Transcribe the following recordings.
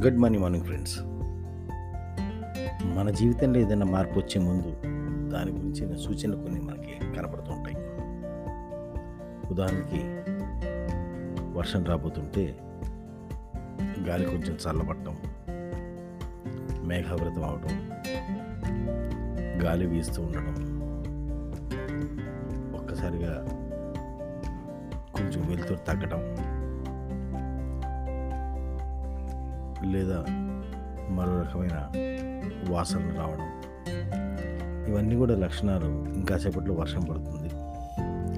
Good morning morning friends మన జీవితంలో ఏదైనా మార్పు వచ్చే ముందు దాని గురించిన సూచనలు కొన్ని మనకి కనపడుతుంటాయి ఉదాహరణకి వర్షం రాబోతుంటే గాలి కొంచెం చల్లబట్టడం మేఘావృతం అవడం గాలి వీస్తూ ఉండడం ఒక్కసారిగా కొంచెం వెలుతురు తగ్గడం లేదా మరో రకమైన వాసనలు రావడం. ఇవన్నీ కూడా లక్షణాలు ఇంకా సేపట్లో వర్షం పడుతుంది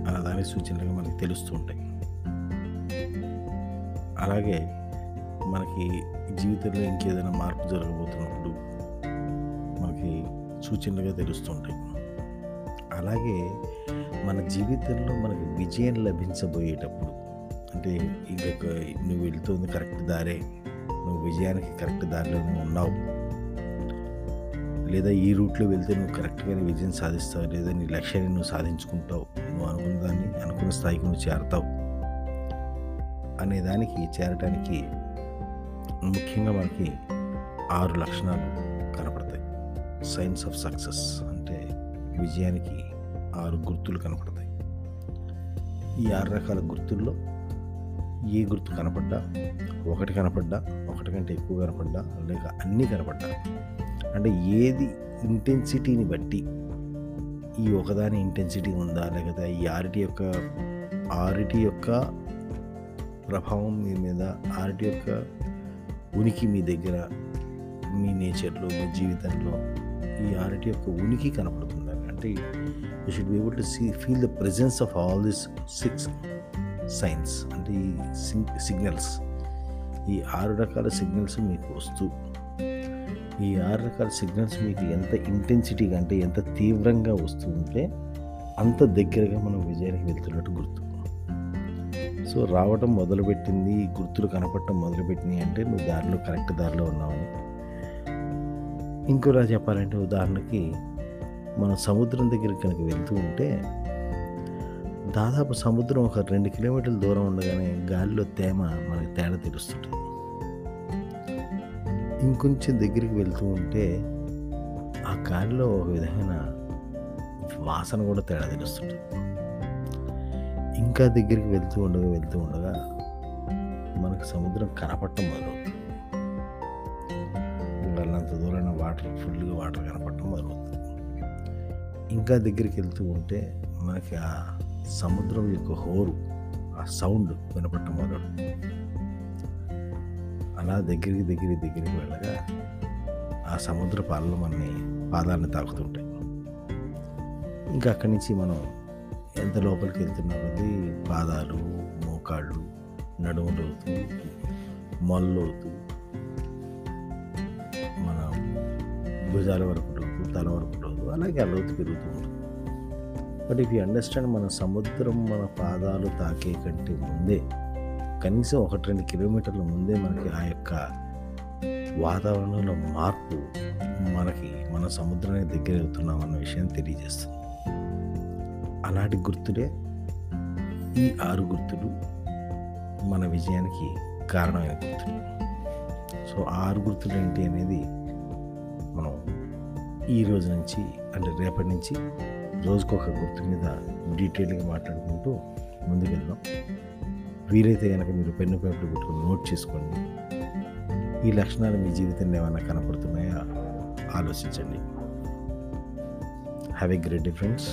అన్నదాని సూచనలుగా మనకి తెలుస్తూ ఉంటాయి. అలాగే మనకి జీవితంలో ఇంకేదైనా మార్పు జరగబోతున్నప్పుడు మనకి సూచనలుగా తెలుస్తుంటాయి అలాగే మన జీవితంలో మనకి విజయం లభించబోయేటప్పుడు అంటే ఇంకొక నువ్వు వెళ్తుంది కరెక్ట్ దారే నువ్వు విజయానికి కరెక్ట్ దారిలోనే ఉన్నావు. లేదా ఈ రూట్లో వెళ్తే నువ్వు కరెక్ట్గానే విజయం సాధిస్తావు. లేదా నీ లక్ష్యాన్ని నువ్వు సాధించుకుంటావు. నువ్వు అనుకున్న దాన్ని అనుకున్న స్థాయికి నువ్వు చేరతావు. అనే దానికి చేరటానికి ముఖ్యంగా మనకి ఆరు లక్షణాలు కనపడతాయి. సైన్స్ ఆఫ్ సక్సెస్ అంటే విజయానికి ఆరు గుర్తులు కనపడతాయి. ఈ ఆరు రకాల గుర్తుల్లో ఏ గుర్తు కనపడ్డా? ఒకటి కనపడ్డా ఒకటి కంటే ఎక్కువ కనపడ్డా లేక అన్నీ కనపడ్డా? అంటే ఏది ఇంటెన్సిటీని బట్టి ఈ ఒకదాని ఇంటెన్సిటీ ఉందా? లేకపోతే ఈ ఆరిటి యొక్క ఆరిటి యొక్క ప్రభావం మీ మీద ఆరిటి యొక్క ఉనికి మీ దగ్గర మీ నేచర్లో మీ జీవితంలో ఈ ఆరిటి యొక్క ఉనికి కనపడుతుంది? అంటే you should be able to see feel the presence of all this six signs అంటే ఈ సిగ్నల్స్. ఈ ఆరు రకాల సిగ్నల్స్ మీకు వస్తూ ఈ ఆరు రకాల సిగ్నల్స్ మీకు ఎంత ఇంటెన్సిటీగా అంటే ఎంత తీవ్రంగా వస్తూ ఉంటే అంత దగ్గరగా మనం విజయానికి వెళ్తున్నట్టు గుర్తు. సో రావటం మొదలుపెట్టింది ఈ గుర్తులు కనపడటం మొదలుపెట్టినాయి అంటే నువ్వు దారిలో కరెక్ట్ దారిలో ఉన్నావని ఇంకోలా చెప్పాలంటే ఉదాహరణకి మనం సముద్రం దగ్గరికి కనుక వెళ్తూ ఉంటే దాదాపు సముద్రం ఒక రెండు కిలోమీటర్ల దూరం ఉండగానే గాలిలో తేమ మనకి తేడా తెలుస్తుంటుంది. ఇంకొంచెం దగ్గరికి వెళ్తూ ఉంటే ఆ గాలిలో ఒక విధమైన వాసన కూడా తేడా తెలుస్తుంటుంది. ఇంకా దగ్గరికి వెళ్తూ ఉండగా వెళ్తూ ఉండగా మనకు సముద్రం కనపడటం మొదలవుతుంది. వెళ్ళినంత దూరాన వాటర్ ఫుల్గా వాటర్ కనపడటం మొదలవుతుంది. ఇంకా దగ్గరికి వెళ్తూ ఉంటే మనకి ఆ సముద్రం యొక్క హోరు ఆ సౌండ్ వినపడటం మొదలు. అలా దగ్గరికి దగ్గరికి దగ్గరికి వెళ్ళగా ఆ సముద్ర పాలలు మనని పాదాలను తాకుతుంటాయి. ఇంకా అక్కడి నుంచి మనం ఎంత లోపలికి వెళ్తున్నా కొద్దీ పాదాలు మోకాళ్ళు నడుము లోతు అవుతూ మన భుజాల వరకు తల వరకు అలాగే ఆ పెరుగుతుంది. పెరుగుతూ బట్ ఇఫ్ యూ అండర్స్టాండ్ మన సముద్రం మన పాదాలు తాకే కంటే ముందే కనీసం ఒకటి రెండు కిలోమీటర్ల ముందే మనకి ఆ యొక్క వాతావరణంలో మార్పు మనకి మన సముద్రానికి దగ్గర అవుతున్నాం అన్న విషయం తెలియజేస్తుంది. అలాంటి గుర్తులే ఈ ఆరు గుర్తులు మన విజయానికి కారణమైన గుర్తులు. సో ఆరు గుర్తులు ఏంటి అనేది మనం ఈ రోజు నుంచి అంటే రేపటి నుంచి రోజుకొక గుర్తు మీద డీటెయిల్గా మాట్లాడుకుంటూ ముందుకెళ్దాం. వీలైతే కనుక మీరు పెన్ను పేపర్ పెట్టుకుని నోట్ చేసుకోండి. ఈ లక్షణాలు మీ జీవితంలో ఏమైనా కనపడుతున్నాయా? ఆలోచించండి. Have a great difference